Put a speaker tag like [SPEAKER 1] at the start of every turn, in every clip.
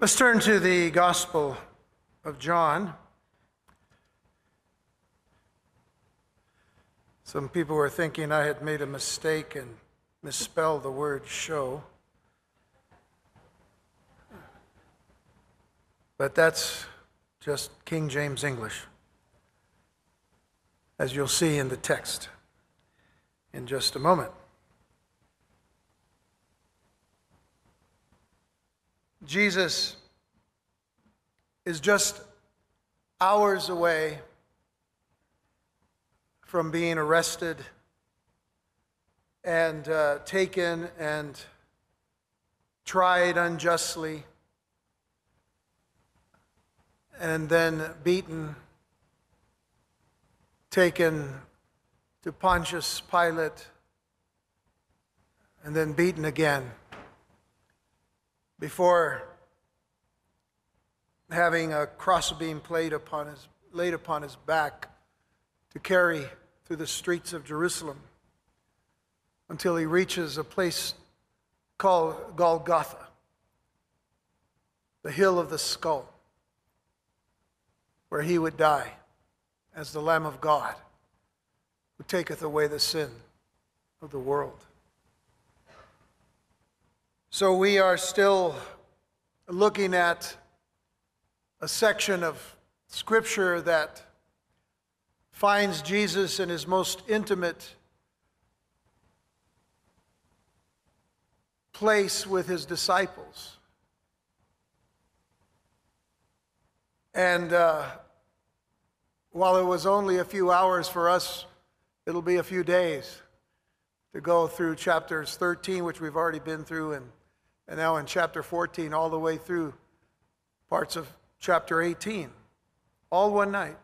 [SPEAKER 1] Let's turn to the Gospel of John. Some people were thinking I had made a mistake and misspelled the word show. But that's just King James English, as you'll see in the text in just a moment. Jesus is just hours away from being arrested and uh, taken and tried unjustly and then beaten, taken to Pontius Pilate, and then beaten again before having a crossbeam plate upon his, laid upon his back to carry through the streets of Jerusalem until he reaches a place called Golgotha, the hill of the skull, where he would die as the Lamb of God who taketh away the sin of the world. So we are still looking at a section of Scripture that finds Jesus in his most intimate place with his disciples. And uh, while it was only a few hours for us, it'll be a few days to go through chapters 13, which we've already been through, and and now in chapter 14, all the way through parts of chapter 18, all one night.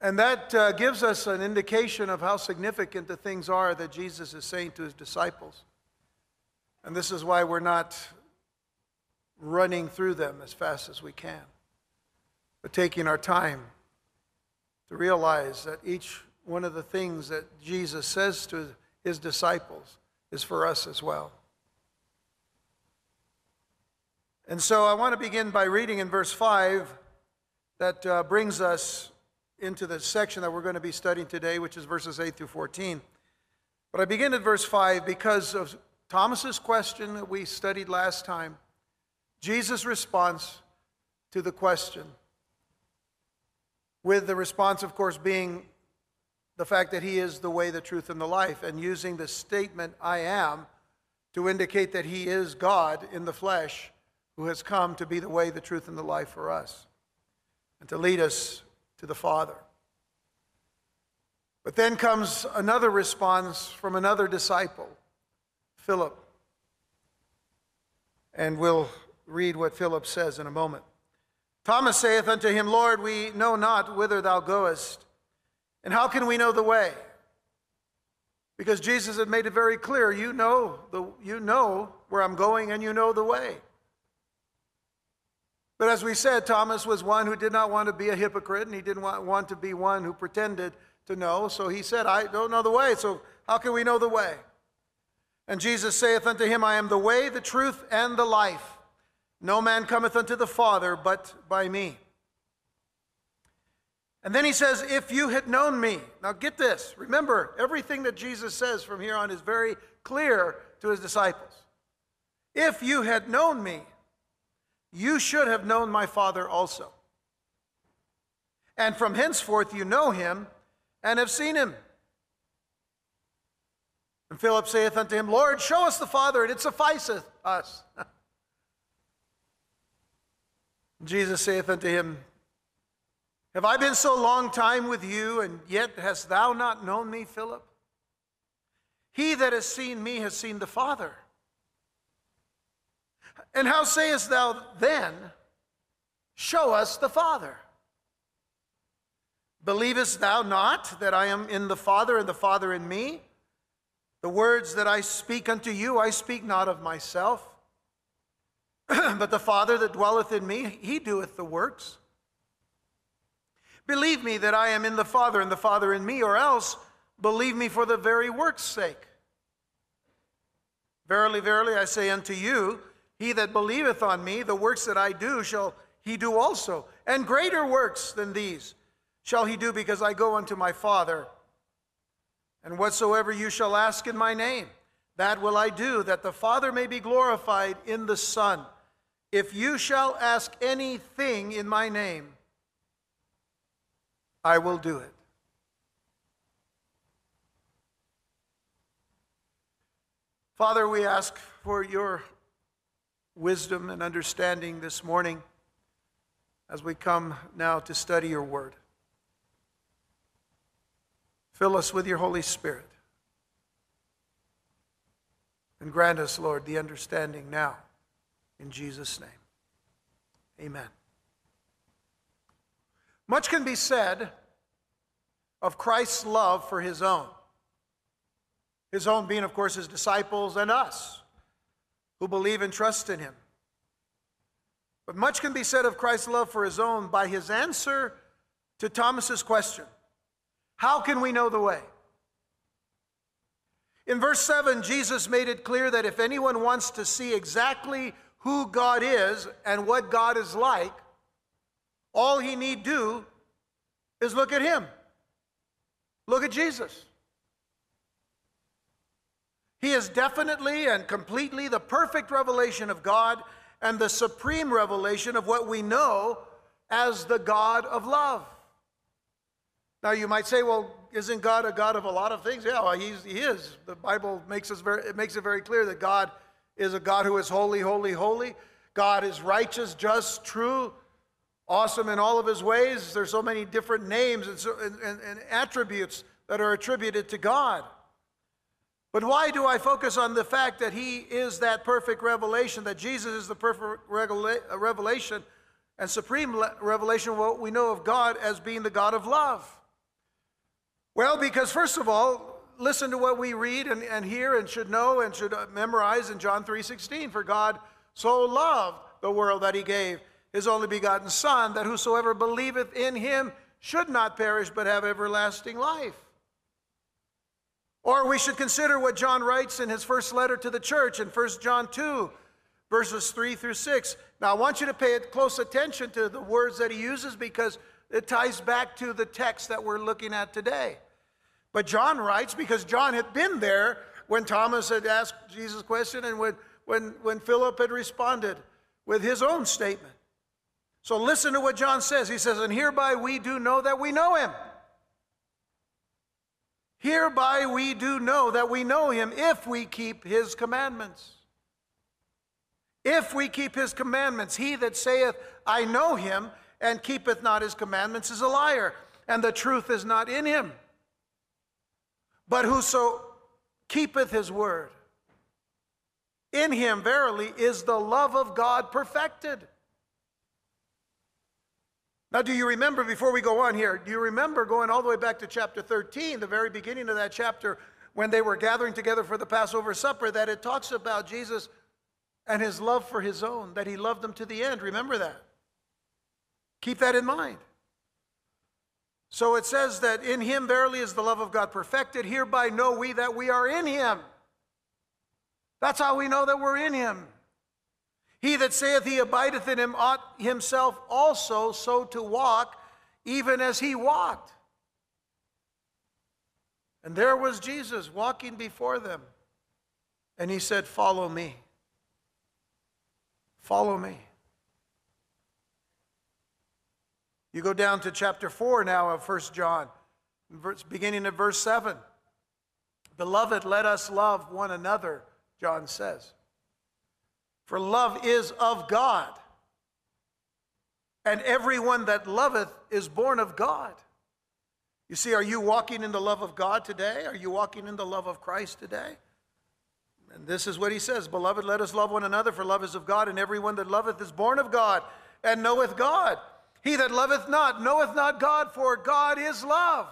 [SPEAKER 1] And that uh, gives us an indication of how significant the things are that Jesus is saying to his disciples. And this is why we're not running through them as fast as we can, but taking our time to realize that each one of the things that Jesus says to his disciples is for us as well. And so I want to begin by reading in verse 5 that uh, brings us into the section that we're going to be studying today, which is verses 8 through 14. But I begin at verse 5 because of Thomas's question that we studied last time, Jesus' response to the question, with the response, of course, being the fact that he is the way, the truth, and the life, and using the statement, I am, to indicate that he is God in the flesh who has come to be the way, the truth, and the life for us, and to lead us to the Father. But then comes another response from another disciple, Philip. And we'll read what Philip says in a moment. Thomas saith unto him, Lord, we know not whither thou goest, and how can we know the way? Because Jesus had made it very clear, you know, the, you know where I'm going and you know the way. But as we said, Thomas was one who did not want to be a hypocrite and he didn't want, want to be one who pretended to know. So he said, I don't know the way. So how can we know the way? And Jesus saith unto him, I am the way, the truth, and the life. No man cometh unto the Father but by me. And then he says, If you had known me. Now get this. Remember, everything that Jesus says from here on is very clear to his disciples. If you had known me, you should have known my Father also. And from henceforth you know him and have seen him. And Philip saith unto him, Lord, show us the Father, and it sufficeth us. Jesus saith unto him, Have I been so long time with you, and yet hast thou not known me, Philip? He that has seen me has seen the Father. And how sayest thou then, Show us the Father? Believest thou not that I am in the Father and the Father in me? The words that I speak unto you, I speak not of myself, but the Father that dwelleth in me, he doeth the works. Believe me that I am in the Father and the Father in me, or else believe me for the very work's sake. Verily, verily, I say unto you, He that believeth on me, the works that I do shall he do also, and greater works than these shall he do because I go unto my Father. And whatsoever you shall ask in my name, that will I do, that the Father may be glorified in the Son. If you shall ask anything in my name, I will do it. Father, we ask for your wisdom and understanding this morning as we come now to study your word. Fill us with your Holy Spirit. And grant us, Lord, the understanding now. In Jesus' name. Amen. Much can be said of Christ's love for his own. His own being, of course, his disciples and us who believe and trust in him. But much can be said of Christ's love for his own by his answer to Thomas's question How can we know the way? In verse 7, Jesus made it clear that if anyone wants to see exactly who God is and what God is like, all he need do is look at him. Look at Jesus. He is definitely and completely the perfect revelation of God and the supreme revelation of what we know as the God of love. Now, you might say, well, isn't God a God of a lot of things? Yeah, well, he is. The Bible makes, us very, it makes it very clear that God is a God who is holy, holy, holy. God is righteous, just, true, awesome in all of his ways. There's so many different names and, so, and, and, and attributes that are attributed to God. But why do I focus on the fact that he is that perfect revelation, that Jesus is the perfect revelation and supreme revelation of what we know of God as being the God of love? Well, because first of all, listen to what we read and, and hear and should know and should uh, memorize in John 3:16. For God so loved the world that he gave his only begotten Son, that whosoever believeth in him should not perish but have everlasting life. Or we should consider what John writes in his first letter to the church in 1 John 2, verses 3 through 6. Now, I want you to pay close attention to the words that he uses because it ties back to the text that we're looking at today. But John writes because John had been there when Thomas had asked Jesus' question and when, when, when Philip had responded with his own statement. So listen to what John says. He says, And hereby we do know that we know him Hereby we do know that we know him if we keep his commandments. If we keep his commandments, he that saith, I know him, and keepeth not his commandments is a liar, and the truth is not in him. But whoso keepeth his word, in him verily is the love of God perfected. Now, do you remember, before we go on here, do you remember going all the way back to chapter 13, the very beginning of that chapter, when they were gathering together for the Passover supper, that it talks about Jesus and his love for his own, that he loved them to the end? Remember that. Keep that in mind. So it says that in him verily is the love of God perfected. Hereby know we that we are in him. That's how we know that we're in him. He that saith he abideth in him ought himself also so to walk, even as he walked. And there was Jesus walking before them. And he said, Follow me. Follow me. You go down to chapter 4 now of 1 John, beginning at verse 7. Beloved, let us love one another, John says. For love is of God. And everyone that loveth is born of God. You see, are you walking in the love of God today? Are you walking in the love of Christ today? And this is what he says Beloved, let us love one another, for love is of God, and everyone that loveth is born of God and knoweth God. He that loveth not knoweth not God, for God is love.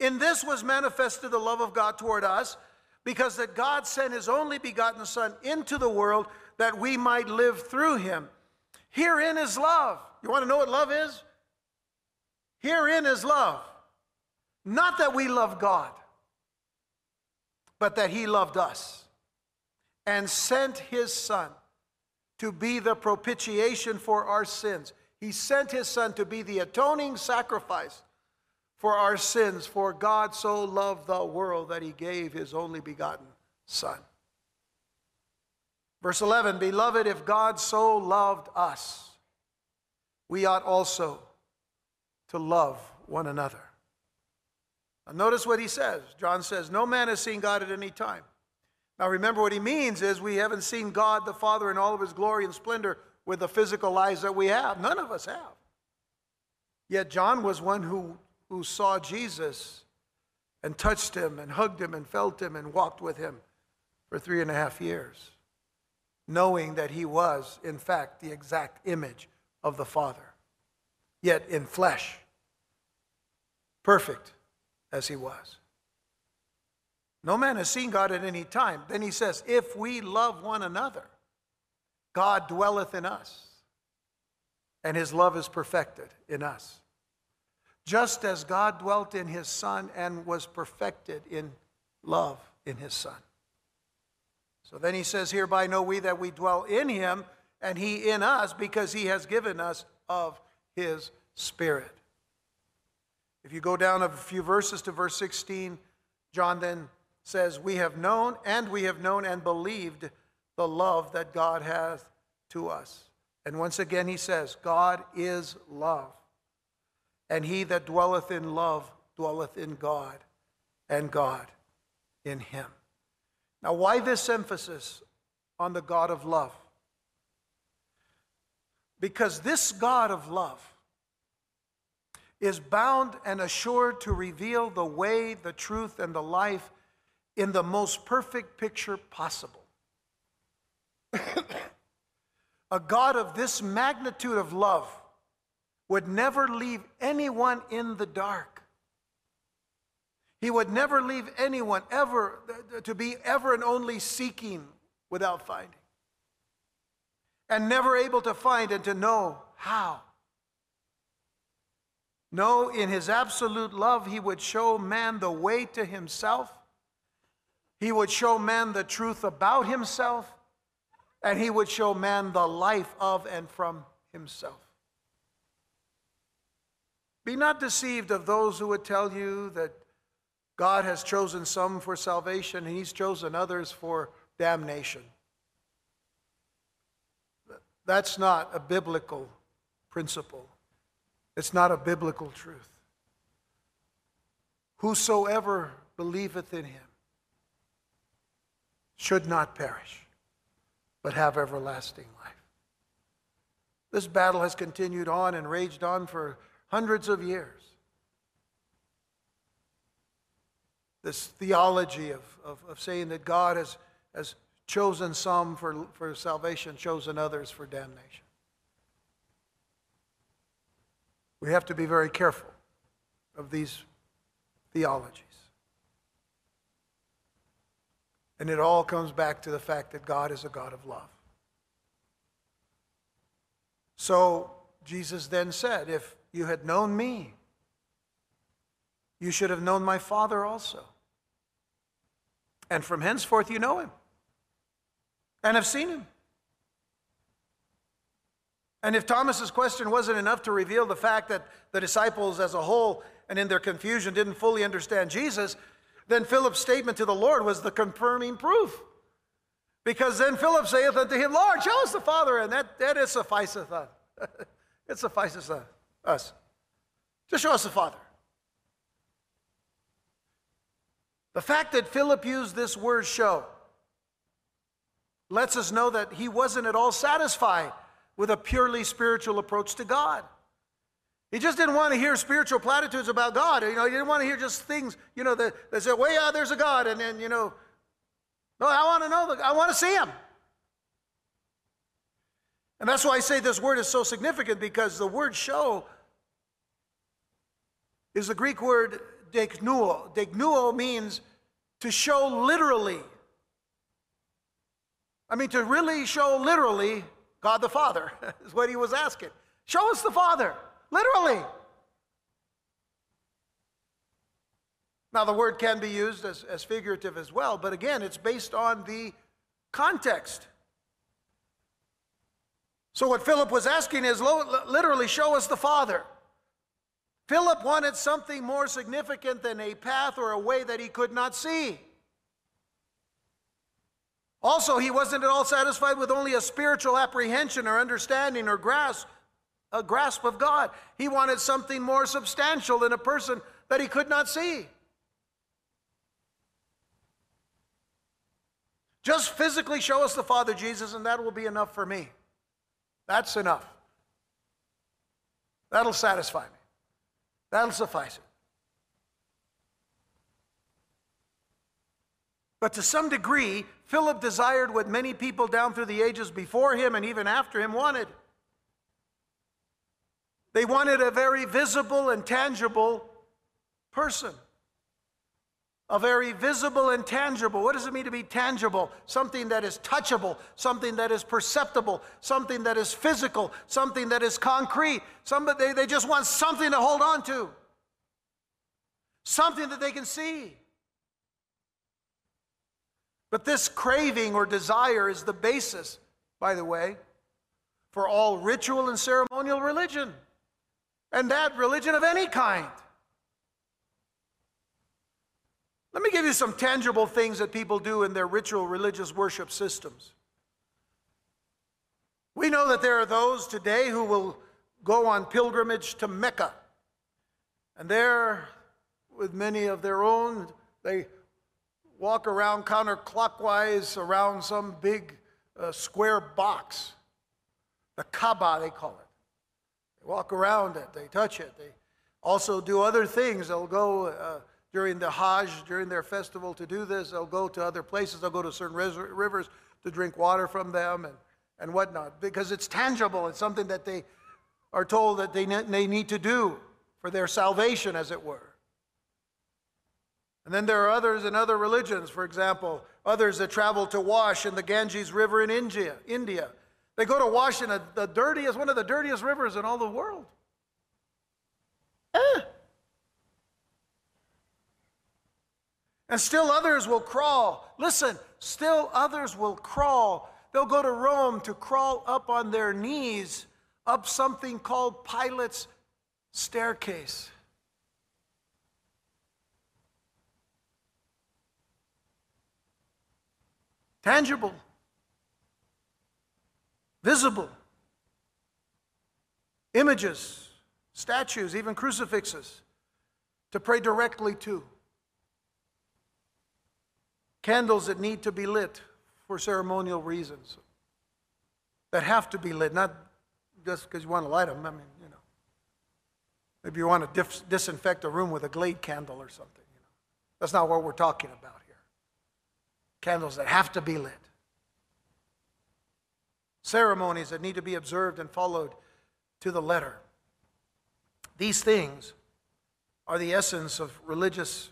[SPEAKER 1] In this was manifested the love of God toward us because that God sent his only begotten Son into the world that we might live through him. Herein is love. You want to know what love is? Herein is love. Not that we love God, but that he loved us and sent his Son to be the propitiation for our sins. He sent his Son to be the atoning sacrifice for our sins, for God so loved the world that he gave his only begotten Son. Verse 11 Beloved, if God so loved us, we ought also to love one another. Now, notice what he says. John says, No man has seen God at any time. Now, remember what he means is we haven't seen God the Father in all of his glory and splendor with the physical eyes that we have. None of us have. Yet, John was one who, who saw Jesus and touched him and hugged him and felt him and walked with him for three and a half years, knowing that he was, in fact, the exact image of the Father, yet in flesh, perfect as he was. No man has seen God at any time. Then he says, If we love one another, God dwelleth in us, and his love is perfected in us. Just as God dwelt in his Son and was perfected in love in his Son. So then he says, Hereby know we that we dwell in him, and he in us, because he has given us of his Spirit. If you go down a few verses to verse 16, John then says, We have known and we have known and believed the love that God hath to us. And once again, he says, God is love. And he that dwelleth in love dwelleth in God, and God in him. Now, why this emphasis on the God of love? Because this God of love is bound and assured to reveal the way, the truth, and the life in the most perfect picture possible. a God of this magnitude of love would never leave anyone in the dark. He would never leave anyone ever to be ever and only seeking without finding. And never able to find and to know how. No, in his absolute love, he would show man the way to himself he would show man the truth about himself, and he would show man the life of and from himself. Be not deceived of those who would tell you that God has chosen some for salvation and he's chosen others for damnation. That's not a biblical principle. It's not a biblical truth. Whosoever believeth in him should not perish, but have everlasting life. This battle has continued on and raged on for hundreds of years. This theology of, of, of saying that God has, has chosen some for, for salvation, chosen others for damnation. We have to be very careful of these theologies. And it all comes back to the fact that God is a God of love. So Jesus then said, If you had known me, you should have known my Father also. And from henceforth you know him and have seen him. And if Thomas's question wasn't enough to reveal the fact that the disciples as a whole and in their confusion didn't fully understand Jesus, then Philip's statement to the Lord was the confirming proof. Because then Philip saith unto him, Lord, show us the Father, and that, it sufficeth us. it suffices us. Just show us the Father. The fact that Philip used this word show lets us know that he wasn't at all satisfied with a purely spiritual approach to God. He just didn't want to hear spiritual platitudes about God. You know, he didn't want to hear just things, you know, that, that said, well, yeah, there's a God. And then, you know, no, I want to know, the, I want to see him. And that's why I say this word is so significant because the word show is the Greek word deiknuo. Deiknuo means to show literally. I mean, to really show literally God the Father is what he was asking. Show us the Father. Literally. Now, the word can be used as, as figurative as well, but again, it's based on the context. So, what Philip was asking is literally, show us the Father. Philip wanted something more significant than a path or a way that he could not see. Also, he wasn't at all satisfied with only a spiritual apprehension or understanding or grasp, a grasp of God. He wanted something more substantial than a person that he could not see. Just physically show us the Father Jesus, and that will be enough for me. That's enough. That'll satisfy me. That'll suffice it. But to some degree, Philip desired what many people down through the ages before him and even after him wanted. They wanted a very visible and tangible person. A very visible and tangible. What does it mean to be tangible? Something that is touchable, something that is perceptible, something that is physical, something that is concrete. Somebody, they, they just want something to hold on to, something that they can see. But this craving or desire is the basis, by the way, for all ritual and ceremonial religion, and that religion of any kind. Let me give you some tangible things that people do in their ritual religious worship systems. We know that there are those today who will go on pilgrimage to Mecca. And there, with many of their own, they walk around counterclockwise around some big uh, square box. The Kaaba, they call it. They walk around it, they touch it. They also do other things. They'll go uh, during the Hajj, during their festival to do this. They'll go to other places. They'll go to certain rivers to drink water from them and, and whatnot because it's tangible. It's something that they are told that they, they need to do for their salvation, as it were. And then there are others in other religions, for example, others that travel to wash in the Ganges River in India. India. They go to wash in a, the dirtiest, one of the dirtiest rivers in all the world. And still others will crawl. Listen, still others will crawl. They'll go to Rome to crawl up on their knees up something called Pilate's staircase. tangible, visible. Images, statues, even crucifixes to pray directly to. Candles that need to be lit for ceremonial reasons, that have to be lit, not just because you want to light them. I mean, you know. Maybe you want to dis- disinfect a room with a Glade candle or something. You know. That's not what we're talking about here. candles that have to be lit, ceremonies that need to be observed and followed to the letter. These things are the essence of religious,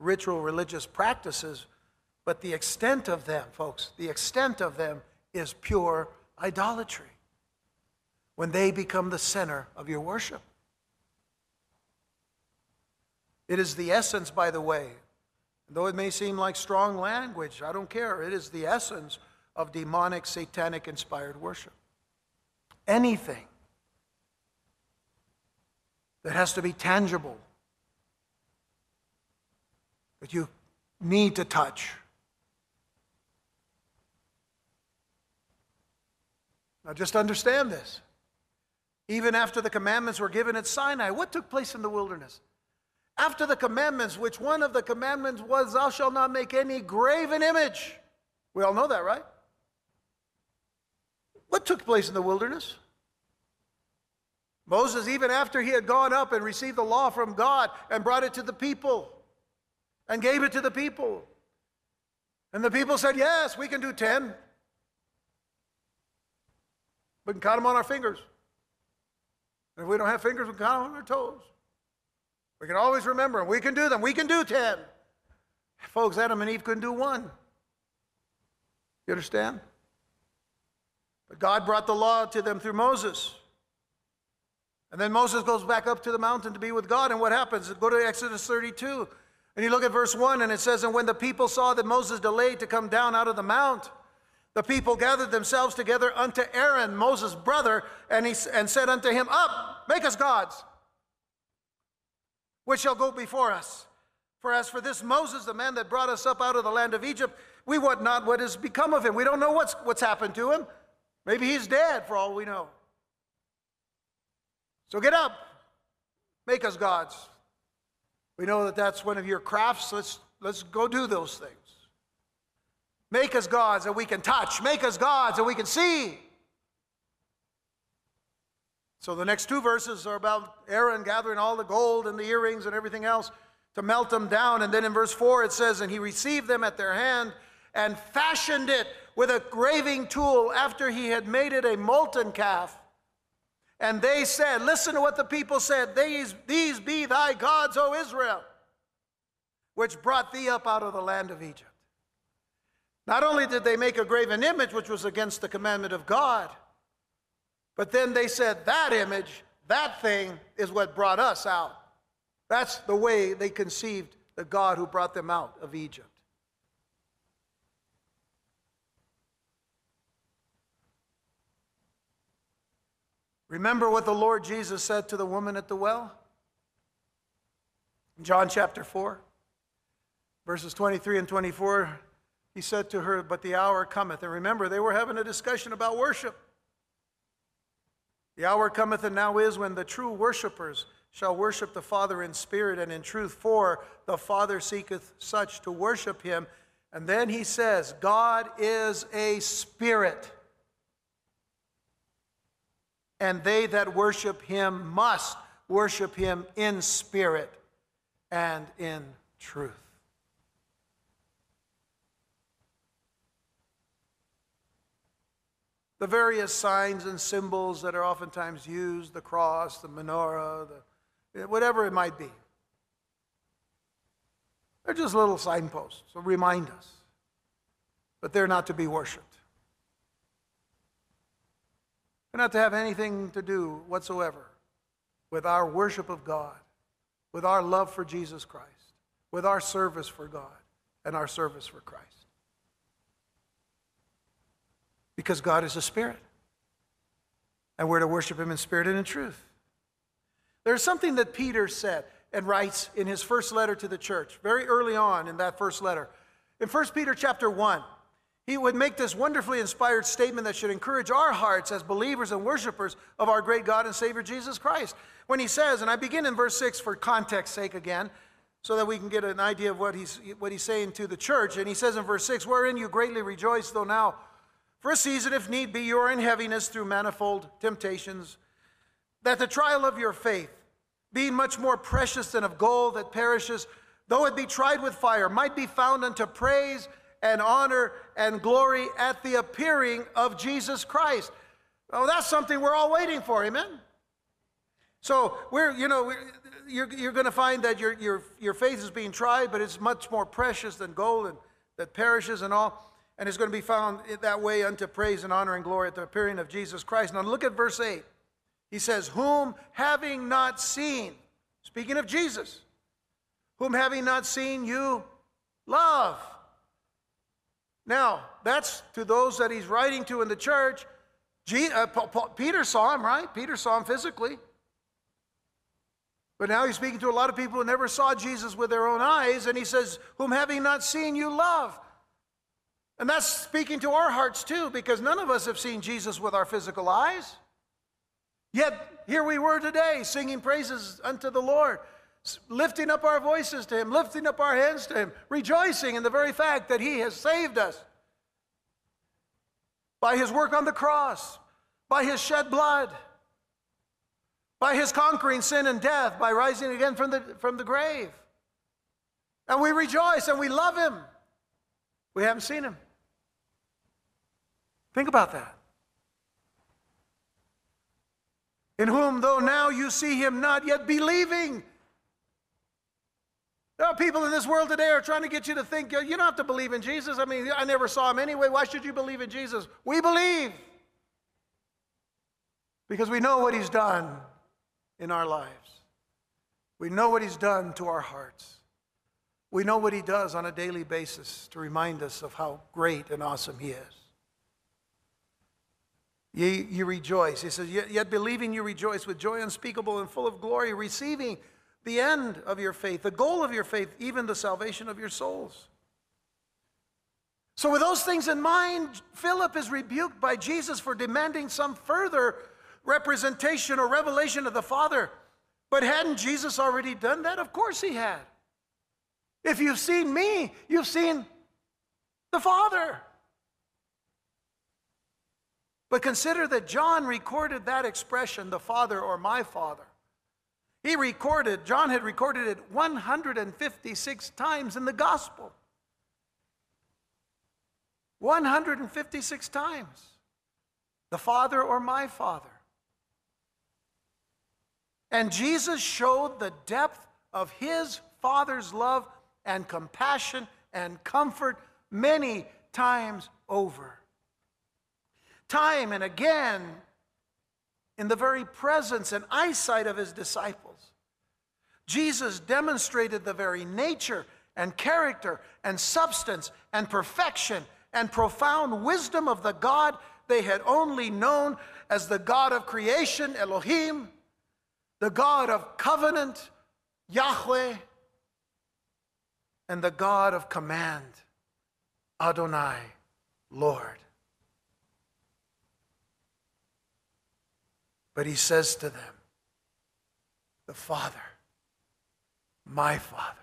[SPEAKER 1] ritual religious practices, but the extent of them, folks, the extent of them is pure idolatry when they become the center of your worship. It is the essence, by the way, Though it may seem like strong language, I don't care. It is the essence of demonic, satanic inspired worship. Anything that has to be tangible, that you need to touch. Now, just understand this. Even after the commandments were given at Sinai, what took place in the wilderness? after the commandments, which one of the commandments was, Thou shalt not make any graven image. We all know that, right? What took place in the wilderness? Moses, even after he had gone up and received the law from God and brought it to the people and gave it to the people. And the people said, Yes, we can do 10. We can count them on our fingers. And if we don't have fingers, we can count them on our toes. We can always remember them. We can do them. We can do 10. Folks, Adam and Eve couldn't do one. You understand? But God brought the law to them through Moses. And then Moses goes back up to the mountain to be with God. And what happens? Go to Exodus 32. And you look at verse 1, and it says, And when the people saw that Moses delayed to come down out of the mount, the people gathered themselves together unto Aaron, Moses' brother, and, he, and said unto him, Up, make us gods, which shall go before us. For as for this Moses, the man that brought us up out of the land of Egypt, we wot not what has become of him. We don't know what's, what's happened to him. Maybe he's dead for all we know. So get up, make us gods. We know that that's one of your crafts. Let's, let's go do those things. Make us gods that we can touch. Make us gods that we can see. So the next two verses are about Aaron gathering all the gold and the earrings and everything else to melt them down. And then in verse 4 it says, And he received them at their hand and fashioned it with a graving tool after he had made it a molten calf. And they said, Listen to what the people said, These, these be thy gods, O Israel, which brought thee up out of the land of Egypt. Not only did they make a graven image, which was against the commandment of God, but then they said, that image, that thing is what brought us out. That's the way they conceived the God who brought them out of Egypt. Remember what the Lord Jesus said to the woman at the well? In John chapter 4, verses 23 and 24. He said to her, But the hour cometh. And remember, they were having a discussion about worship. The hour cometh and now is when the true worshipers shall worship the Father in spirit and in truth, for the Father seeketh such to worship him. And then he says, God is a spirit, and they that worship him must worship him in spirit and in truth. The various signs and symbols that are oftentimes used the cross, the menorah, the, eh, whatever it might be. They're just little signposts to remind us, but they're not to be worshiped. They're not to have anything to do whatsoever with our worship of God, with our love for Jesus Christ, with our service for God, and our service for Christ. Because God is a spirit. And we're to worship him in spirit and in truth. There's something that Peter said and writes in his first letter to the church, very early on in that first letter. In 1 Peter chapter 1, he would make this wonderfully inspired statement that should encourage our hearts as believers and worshipers of our great God and Savior Jesus Christ. When he says, and I begin in verse 6 for context sake again, so that we can get an idea of what he's, what he's saying to the church. And he says in verse 6, Wherein you greatly rejoice, though now for a season, if need be, you are in heaviness through manifold temptations, that the trial of your faith, being much more precious than of gold that perishes, though it be tried with fire, might be found unto praise and honor and glory at the appearing of Jesus Christ. Oh, that's something we're all waiting for, amen? So we're, you know, we're, you're, you're going to find that your, your, your faith is being tried, but it's much more precious than gold and that perishes and all and is going to be found that way unto praise and honor and glory at the appearing of Jesus Christ. Now look at verse 8. He says, Whom having not seen, speaking of Jesus, whom having not seen you love. Now, that's to those that he's writing to in the church. uh, Peter saw him, right? Peter saw him physically. But now he's speaking to a lot of people who never saw Jesus with their own eyes, and he says, Whom having not seen you love. And that's speaking to our hearts too, because none of us have seen Jesus with our physical eyes. Yet here we were today singing praises unto the Lord, lifting up our voices to Him, lifting up our hands to Him, rejoicing in the very fact that He has saved us by His work on the cross, by His shed blood, by His conquering sin and death, by rising again from the, from the grave. And we rejoice and we love Him. We haven't seen Him. Think about that. In whom, though now you see him not yet believing. There are people in this world today are trying to get you to think you don't have to believe in Jesus. I mean, I never saw him anyway. Why should you believe in Jesus? We believe because we know what he's done in our lives. We know what he's done to our hearts. We know what he does on a daily basis to remind us of how great and awesome he is. Ye, you rejoice. He says, yet believing you rejoice with joy unspeakable and full of glory, receiving the end of your faith, the goal of your faith, even the salvation of your souls. So, with those things in mind, Philip is rebuked by Jesus for demanding some further representation or revelation of the Father. But hadn't Jesus already done that? Of course he had. If you've seen me, you've seen the Father. But consider that John recorded that expression, the Father or my Father. He recorded, John had recorded it 156 times in the Gospel. 156 times. The Father or my Father. And Jesus showed the depth of his Father's love and compassion and comfort many times over. Time and again, in the very presence and eyesight of his disciples, Jesus demonstrated the very nature and character and substance and perfection and profound wisdom of the God they had only known as the God of creation, Elohim, the God of covenant, Yahweh, and the God of command, Adonai, Lord. But he says to them, The Father, my Father.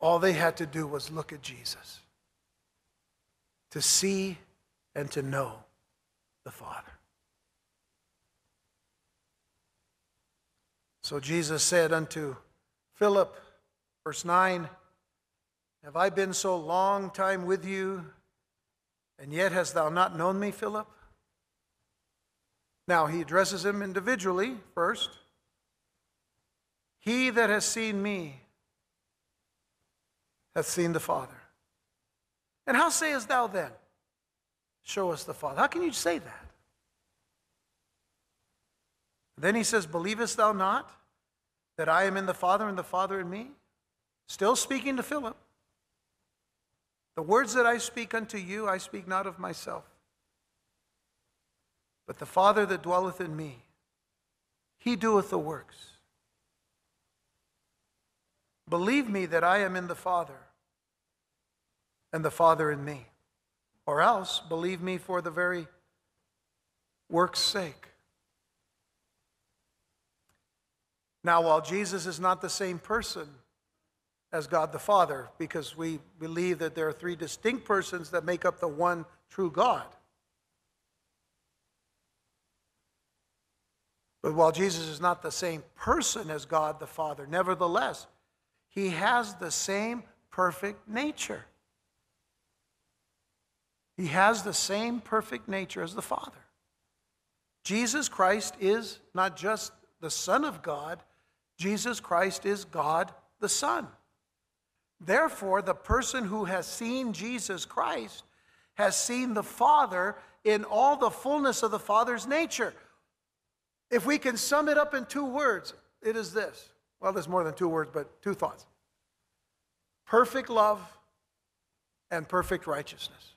[SPEAKER 1] All they had to do was look at Jesus to see and to know the Father. So Jesus said unto Philip, verse 9, Have I been so long time with you, and yet hast thou not known me, Philip? Now he addresses him individually first. He that has seen me hath seen the Father. And how sayest thou then, Show us the Father? How can you say that? Then he says, Believest thou not that I am in the Father and the Father in me? Still speaking to Philip. The words that I speak unto you, I speak not of myself, but the Father that dwelleth in me, he doeth the works. Believe me that I am in the Father and the Father in me, or else believe me for the very work's sake. Now, while Jesus is not the same person as God the Father, because we believe that there are three distinct persons that make up the one true God. But while Jesus is not the same person as God the Father, nevertheless, he has the same perfect nature. He has the same perfect nature as the Father. Jesus Christ is not just the Son of God, Jesus Christ is God the Son. Therefore, the person who has seen Jesus Christ has seen the Father in all the fullness of the Father's nature. If we can sum it up in two words, it is this. Well, there's more than two words, but two thoughts perfect love and perfect righteousness.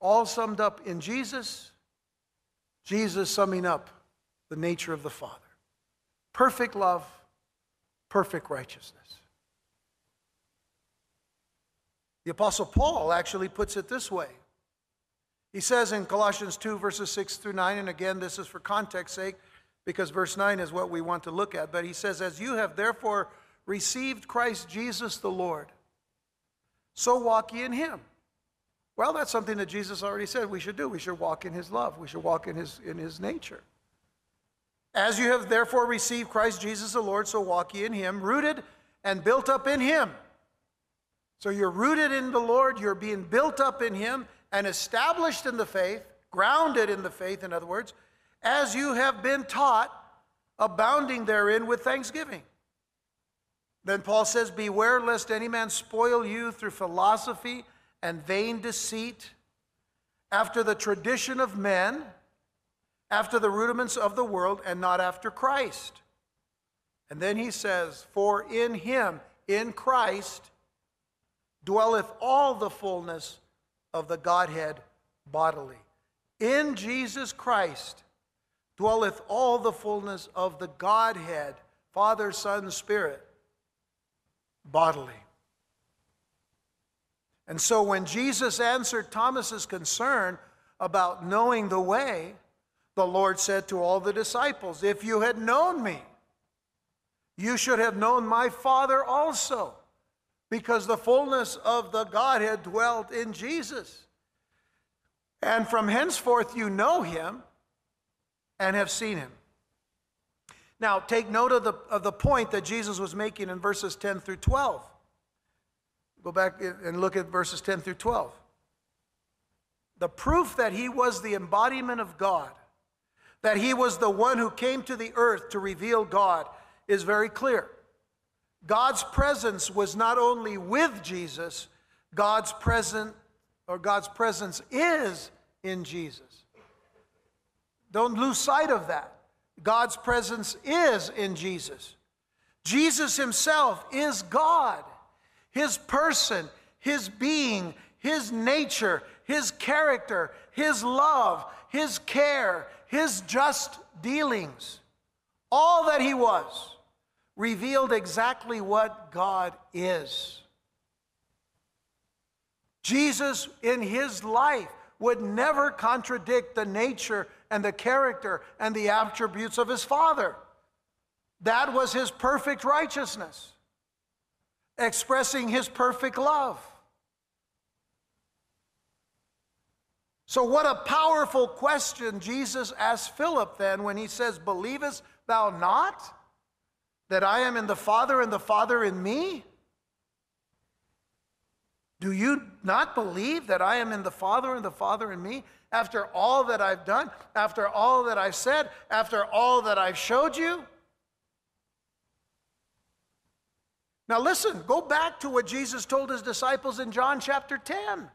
[SPEAKER 1] All summed up in Jesus, Jesus summing up the nature of the Father perfect love, perfect righteousness. The Apostle Paul actually puts it this way. He says in Colossians 2, verses 6 through 9, and again, this is for context sake, because verse 9 is what we want to look at. But he says, As you have therefore received Christ Jesus the Lord, so walk ye in him. Well, that's something that Jesus already said we should do. We should walk in his love, we should walk in his, in his nature. As you have therefore received Christ Jesus the Lord, so walk ye in him, rooted and built up in him. So you're rooted in the Lord, you're being built up in him and established in the faith, grounded in the faith, in other words, as you have been taught, abounding therein with thanksgiving. Then Paul says, Beware lest any man spoil you through philosophy and vain deceit, after the tradition of men after the rudiments of the world and not after Christ. And then he says, For in him, in Christ, dwelleth all the fullness of the Godhead bodily. In Jesus Christ dwelleth all the fullness of the Godhead, Father, Son, Spirit, bodily. And so when Jesus answered Thomas's concern about knowing the way, the Lord said to all the disciples, If you had known me, you should have known my Father also, because the fullness of the Godhead dwelt in Jesus. And from henceforth you know him and have seen him. Now, take note of the, of the point that Jesus was making in verses 10 through 12. Go back and look at verses 10 through 12. The proof that he was the embodiment of God, that he was the one who came to the earth to reveal God, is very clear. God's presence was not only with Jesus, God's present or God's presence is in Jesus. Don't lose sight of that. God's presence is in Jesus. Jesus himself is God. His person, his being, his nature, his character, his love, his care, his just dealings, all that he was, revealed exactly what God is. Jesus, in his life, would never contradict the nature and the character and the attributes of his Father. That was his perfect righteousness, expressing his perfect love. So, what a powerful question Jesus asked Philip then when he says, Believest thou not that I am in the Father and the Father in me? Do you not believe that I am in the Father and the Father in me? After all that I've done, after all that I've said, after all that I've showed you? Now, listen, go back to what Jesus told his disciples in John chapter 10.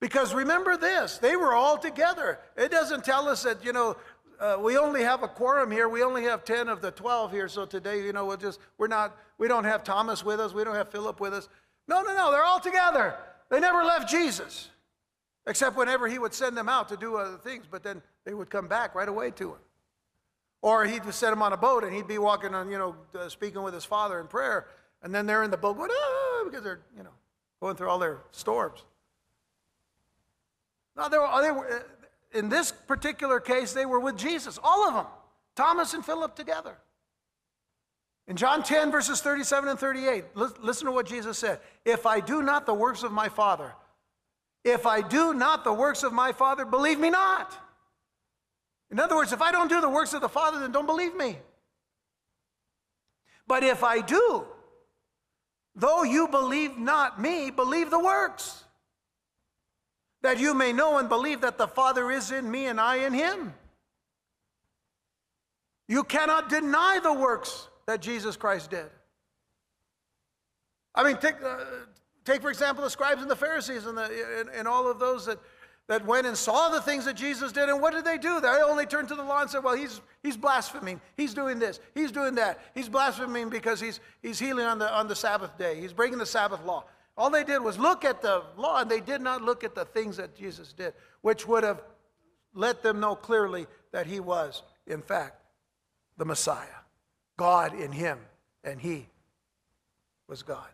[SPEAKER 1] Because remember this, they were all together. It doesn't tell us that, you know, uh, we only have a quorum here. We only have 10 of the 12 here. So today, you know, we'll just, we're not, we don't have Thomas with us. We don't have Philip with us. No, no, no. They're all together. They never left Jesus, except whenever he would send them out to do other things, but then they would come back right away to him. Or he'd set them on a boat and he'd be walking on, you know, uh, speaking with his father in prayer. And then they're in the boat going, ah, because they're, you know, going through all their storms. No, they were, they were, in this particular case, they were with Jesus, all of them, Thomas and Philip together. In John 10, verses 37 and 38, listen to what Jesus said. If I do not the works of my Father, if I do not the works of my Father, believe me not. In other words, if I don't do the works of the Father, then don't believe me. But if I do, though you believe not me, believe the works, that you may know and believe that the Father is in me and I in him. You cannot deny the works that Jesus Christ did. I mean, take, uh, take for example, the scribes and the Pharisees and, the, and, and all of those that, that went and saw the things that Jesus did. And what did they do? They only turned to the law and said, well, he's, he's blaspheming. He's doing this. He's doing that. He's blaspheming because he's, he's healing on the, on the Sabbath day. He's breaking the Sabbath law. All they did was look at the law, and they did not look at the things that Jesus did, which would have let them know clearly that he was, in fact, the Messiah. God in him, and he was God.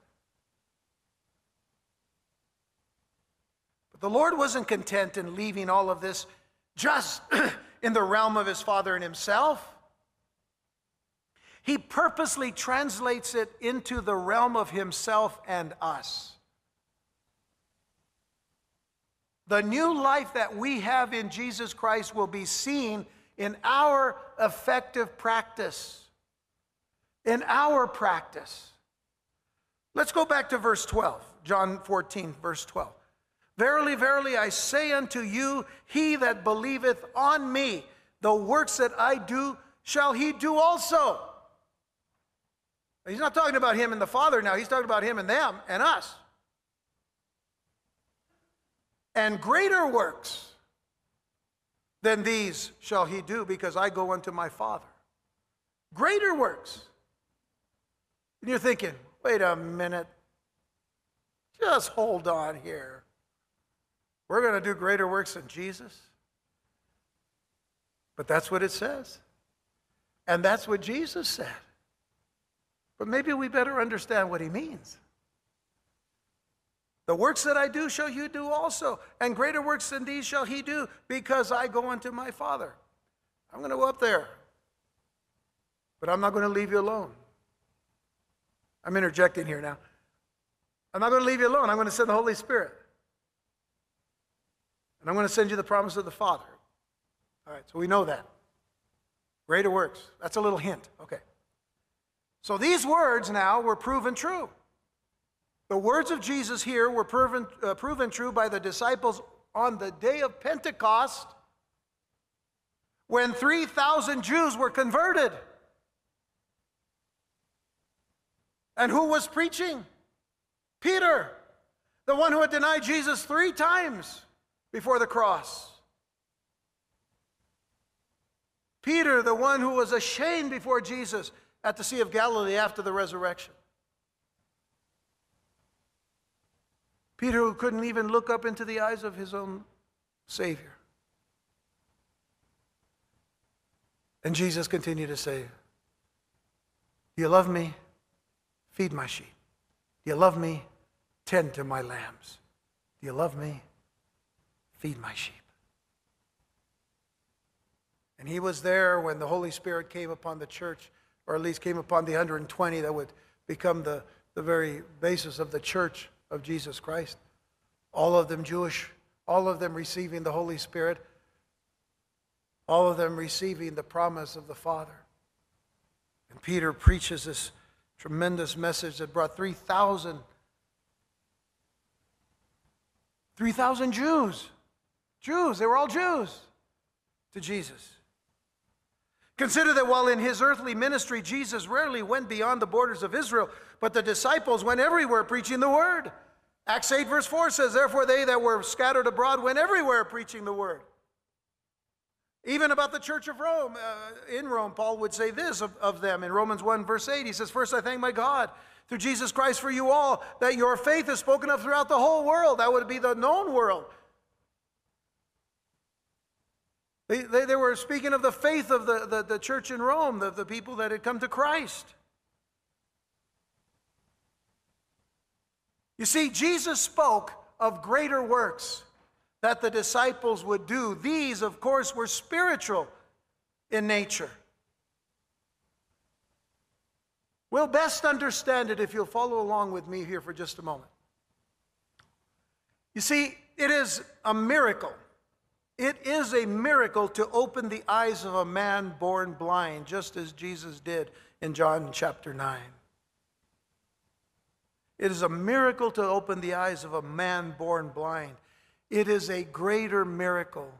[SPEAKER 1] But the Lord wasn't content in leaving all of this just in the realm of his Father and himself. He purposely translates it into the realm of himself and us. The new life that we have in Jesus Christ will be seen in our effective practice in our practice. Let's go back to verse 12, John 14, verse 12. Verily, verily, I say unto you, he that believeth on me, the works that I do, shall he do also. He's not talking about him and the Father now, he's talking about him and them and us. And greater works than these shall he do, because I go unto my Father. Greater works. And you're thinking, wait a minute. Just hold on here. We're going to do greater works than Jesus. But that's what it says. And that's what Jesus said. But maybe we better understand what he means. The works that I do shall you do also, and greater works than these shall he do, because I go unto my Father. I'm going to go up there, but I'm not going to leave you alone. I'm interjecting here now. I'm not going to leave you alone. I'm going to send the Holy Spirit. And I'm going to send you the promise of the Father. All right, so we know that. Greater works. That's a little hint. Okay. So these words now were proven true. The words of Jesus here were proven, uh, proven true by the disciples on the day of Pentecost when 3,000 Jews were converted. And who was preaching? Peter, the one who had denied Jesus three times before the cross. Peter, the one who was ashamed before Jesus at the Sea of Galilee after the resurrection. Peter, who couldn't even look up into the eyes of his own Savior. And Jesus continued to say, Do you love me? Feed my sheep. Do you love me? Tend to my lambs. Do you love me? Feed my sheep. And he was there when the Holy Spirit came upon the church, or at least came upon the 120 that would become the, the very basis of the church of Jesus Christ. All of them Jewish, all of them receiving the Holy Spirit, all of them receiving the promise of the Father. And Peter preaches this tremendous message that brought 3,000 3,000 Jews. Jews, they were all Jews to Jesus. Consider that while in his earthly ministry, Jesus rarely went beyond the borders of Israel, but the disciples went everywhere preaching the word. Acts 8, verse 4 says, Therefore they that were scattered abroad went everywhere preaching the word. Even about the church of Rome, uh, in Rome, Paul would say this of, of them in Romans 1, verse 8. He says, First I thank my God through Jesus Christ for you all, that your faith is spoken of throughout the whole world. That would be the known world. They, they, they were speaking of the faith of the, the, the church in Rome, the, the people that had come to Christ. You see, Jesus spoke of greater works that the disciples would do. These, of course, were spiritual in nature. We'll best understand it if you'll follow along with me here for just a moment. You see, it is a miracle it is a miracle to open the eyes of a man born blind, just as Jesus did in John chapter 9. It is a miracle to open the eyes of a man born blind. It is a greater miracle.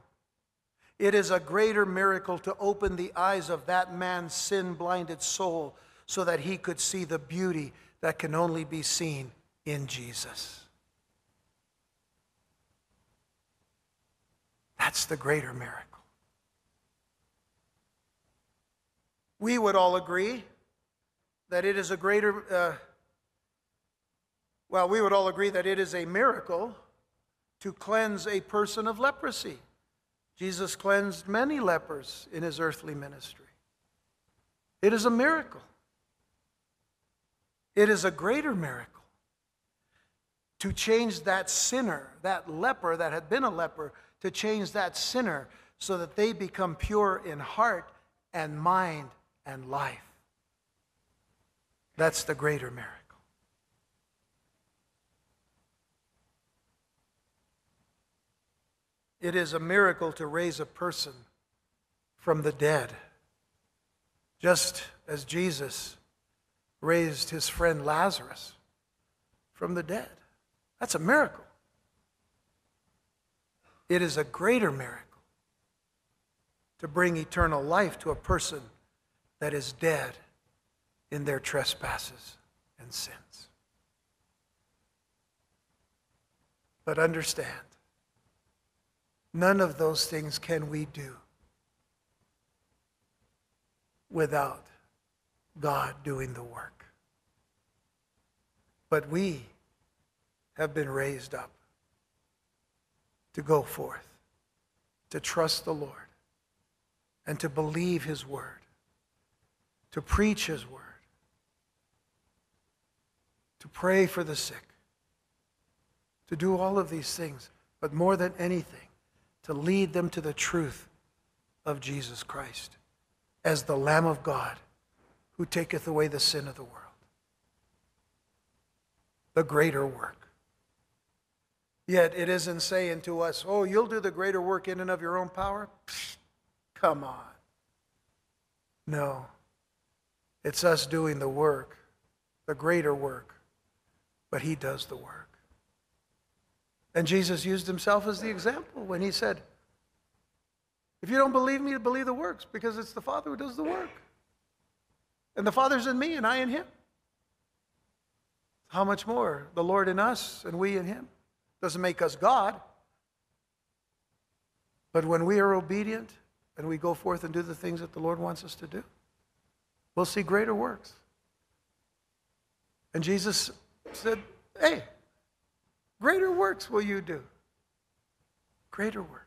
[SPEAKER 1] It is a greater miracle to open the eyes of that man's sin blinded soul so that he could see the beauty that can only be seen in Jesus. That's the greater miracle. We would all agree that it is a greater, uh, well, we would all agree that it is a miracle to cleanse a person of leprosy. Jesus cleansed many lepers in his earthly ministry. It is a miracle. It is a greater miracle to change that sinner, that leper that had been a leper, to change that sinner so that they become pure in heart and mind and life. That's the greater miracle. It is a miracle to raise a person from the dead, just as Jesus raised his friend Lazarus from the dead. That's a miracle. It is a greater miracle to bring eternal life to a person that is dead in their trespasses and sins. But understand, none of those things can we do without God doing the work. But we have been raised up to go forth, to trust the Lord, and to believe His word, to preach His word, to pray for the sick, to do all of these things, but more than anything, to lead them to the truth of Jesus Christ as the Lamb of God who taketh away the sin of the world. The greater work. Yet it isn't saying to us, oh, you'll do the greater work in and of your own power? Psh, come on. No. It's us doing the work, the greater work, but He does the work. And Jesus used Himself as the example when He said, if you don't believe me, believe the works, because it's the Father who does the work. And the Father's in me, and I in Him. How much more? The Lord in us, and we in Him. Doesn't make us God. But when we are obedient and we go forth and do the things that the Lord wants us to do, we'll see greater works. And Jesus said, Hey, greater works will you do. Greater works.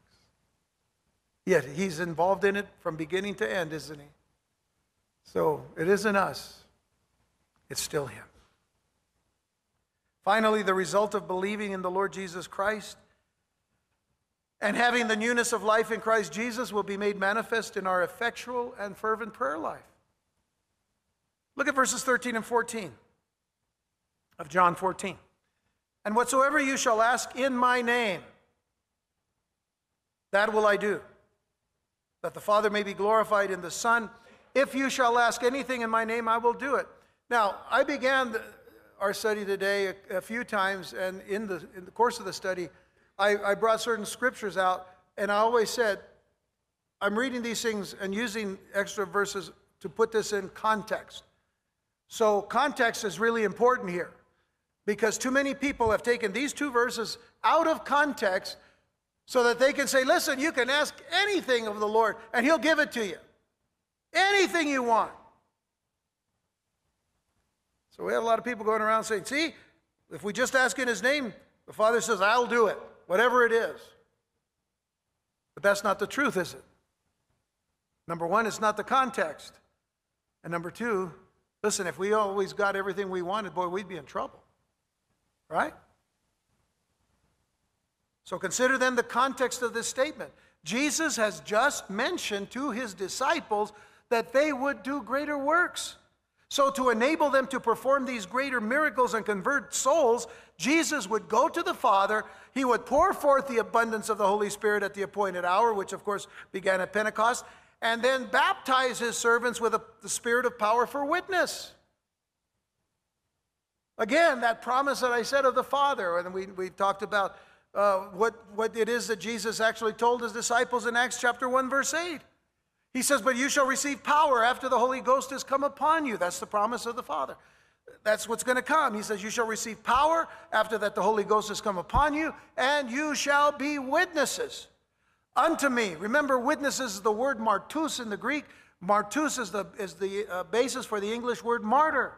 [SPEAKER 1] Yet he's involved in it from beginning to end, isn't he? So it isn't us, it's still him. Finally, the result of believing in the Lord Jesus Christ and having the newness of life in Christ Jesus will be made manifest in our effectual and fervent prayer life. Look at verses 13 and 14 of John 14. And whatsoever you shall ask in my name, that will I do, that the Father may be glorified in the Son. If you shall ask anything in my name, I will do it. Now, I began our study today a, a few times, and in the, in the course of the study, I, I brought certain scriptures out, and I always said, I'm reading these things and using extra verses to put this in context. So, context is really important here because too many people have taken these two verses out of context so that they can say, Listen, you can ask anything of the Lord and He'll give it to you. Anything you want. So we have a lot of people going around saying, see, if we just ask in his name, the Father says, I'll do it, whatever it is. But that's not the truth, is it? Number one, it's not the context. And number two, listen, if we always got everything we wanted, boy, we'd be in trouble. Right? So consider then the context of this statement. Jesus has just mentioned to his disciples that they would do greater works. So, to enable them to perform these greater miracles and convert souls, Jesus would go to the Father. He would pour forth the abundance of the Holy Spirit at the appointed hour, which of course began at Pentecost, and then baptize his servants with the spirit of power for witness. Again, that promise that I said of the Father, and we, we talked about uh, what, what it is that Jesus actually told his disciples in Acts chapter 1, verse 8. He says, But you shall receive power after the Holy Ghost has come upon you. That's the promise of the Father. That's what's going to come. He says, You shall receive power after that the Holy Ghost has come upon you, and you shall be witnesses unto me. Remember, witnesses is the word martus in the Greek. Martus is the, is the uh, basis for the English word martyr.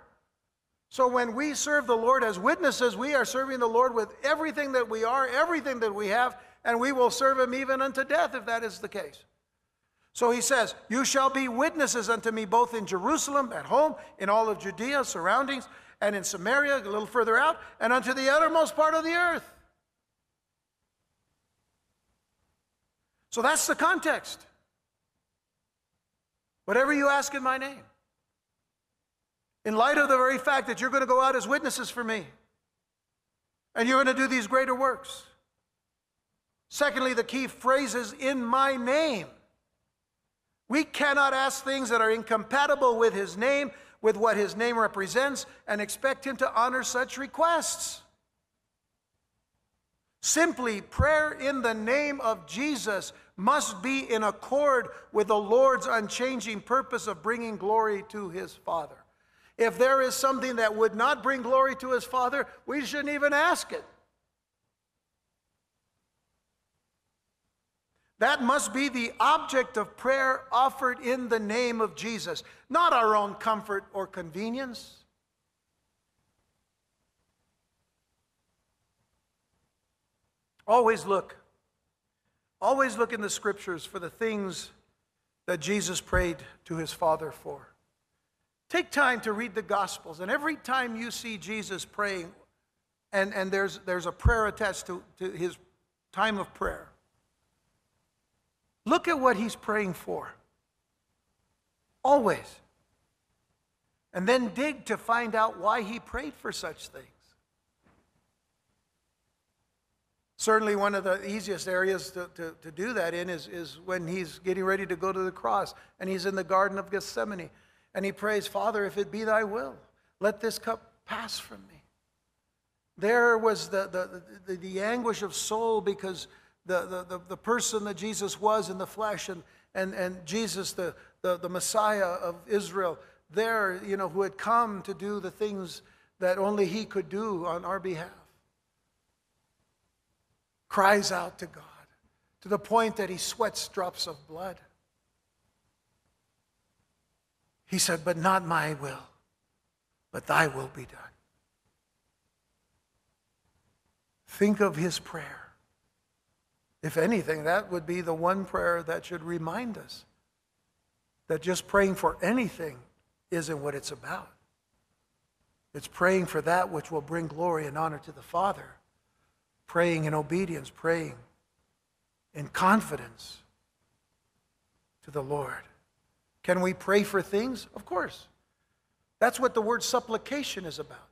[SPEAKER 1] So when we serve the Lord as witnesses, we are serving the Lord with everything that we are, everything that we have, and we will serve him even unto death if that is the case. So he says, You shall be witnesses unto me both in Jerusalem, at home, in all of Judea, surroundings, and in Samaria, a little further out, and unto the uttermost part of the earth. So that's the context. Whatever you ask in my name. In light of the very fact that you're going to go out as witnesses for me, and you're going to do these greater works. Secondly, the key phrase is in my name. We cannot ask things that are incompatible with His name, with what His name represents, and expect Him to honor such requests. Simply, prayer in the name of Jesus must be in accord with the Lord's unchanging purpose of bringing glory to His Father. If there is something that would not bring glory to His Father, we shouldn't even ask it. That must be the object of prayer offered in the name of Jesus, not our own comfort or convenience. Always look. Always look in the scriptures for the things that Jesus prayed to his Father for. Take time to read the Gospels, and every time you see Jesus praying, and, and there's, there's a prayer attached to, to his time of prayer, look at what he's praying for. Always. And then dig to find out why he prayed for such things. Certainly, one of the easiest areas to, to, to, do that in is, is when he's getting ready to go to the cross and he's in the Garden of Gethsemane and he prays, Father, if it be thy will, let this cup pass from me. There was the, the, the, the anguish of soul because the, the, the, person that Jesus was in the flesh and, and, and Jesus, the, the, the Messiah of Israel, there, you know, who had come to do the things that only he could do on our behalf cries out to God to the point that he sweats drops of blood. He said, But not my will, but thy will be done. Think of his prayer. If anything, that would be the one prayer that should remind us that just praying for anything isn't what it's about. It's praying for that which will bring glory and honor to the Father praying in obedience, praying in confidence to the Lord. Can we pray for things? Of course. That's what the word supplication is about.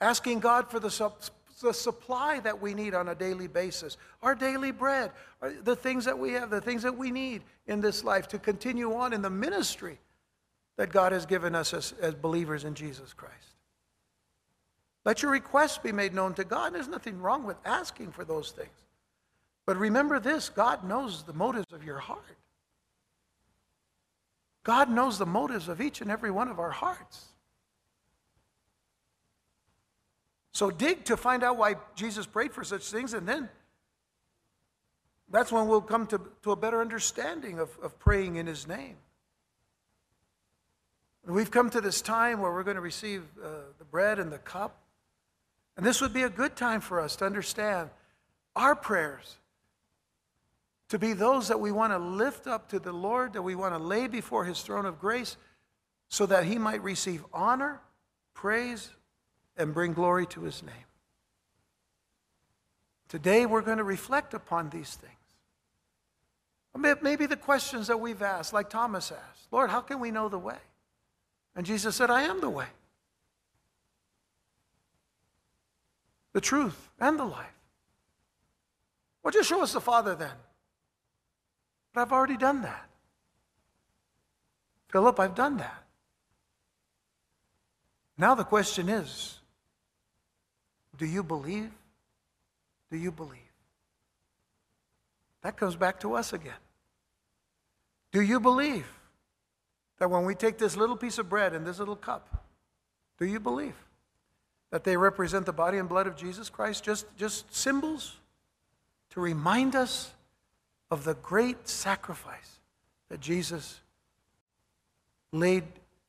[SPEAKER 1] Asking God for the, the supply that we need on a daily basis, our daily bread, uh, the things that we have, the things that we need in this life to continue on in the ministry that God has given us as, as believers in Jesus Christ. Let your requests be made known to God. There's nothing wrong with asking for those things. But remember this God knows the motives of your heart. God knows the motives of each and every one of our hearts. So dig to find out why Jesus prayed for such things, and then that's when we'll come to, to a better understanding of, of praying in His name. And we've come to this time where we're going to receive uh, the bread and the cup. And this would be a good time for us to understand our prayers to be those that we want to lift up to the Lord, that we want to lay before his throne of grace so that he might receive honor, praise, and bring glory to his name. Today we're going to reflect upon these things. Maybe the questions that we've asked, like Thomas asked Lord, how can we know the way? And Jesus said, I am the way. the truth, and the life. Well, just show us the Father then. But I've already done that. Philip, I've done that. Now the question is do you believe? Do you believe? That comes back to us again. Do you believe that when we take this little piece of bread and this little cup, do you believe? that they represent the body and blood of Jesus Christ, just, just symbols to remind us of the great sacrifice that Jesus laid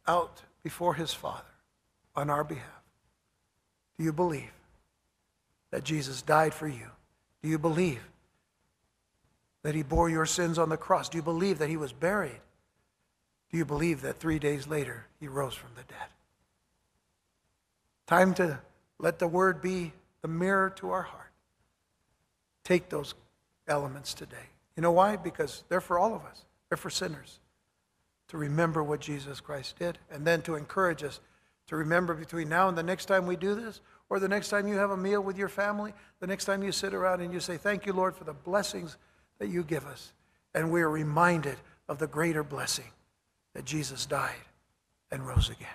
[SPEAKER 1] out before his Father on our behalf. Do you believe that Jesus died for you? Do you believe that he bore your sins on the cross? Do you believe that he was buried? Do you believe that three days later he rose from the dead? Time to let the word be the mirror to our heart. Take those elements today. You know why? Because they're for all of us, they're for sinners. To remember what Jesus Christ did, and then to encourage us to remember between now and the next time we do this, or the next time you have a meal with your family, the next time you sit around and you say, Thank you, Lord, for the blessings that you give us. And we are reminded of the greater blessing that Jesus died and rose again.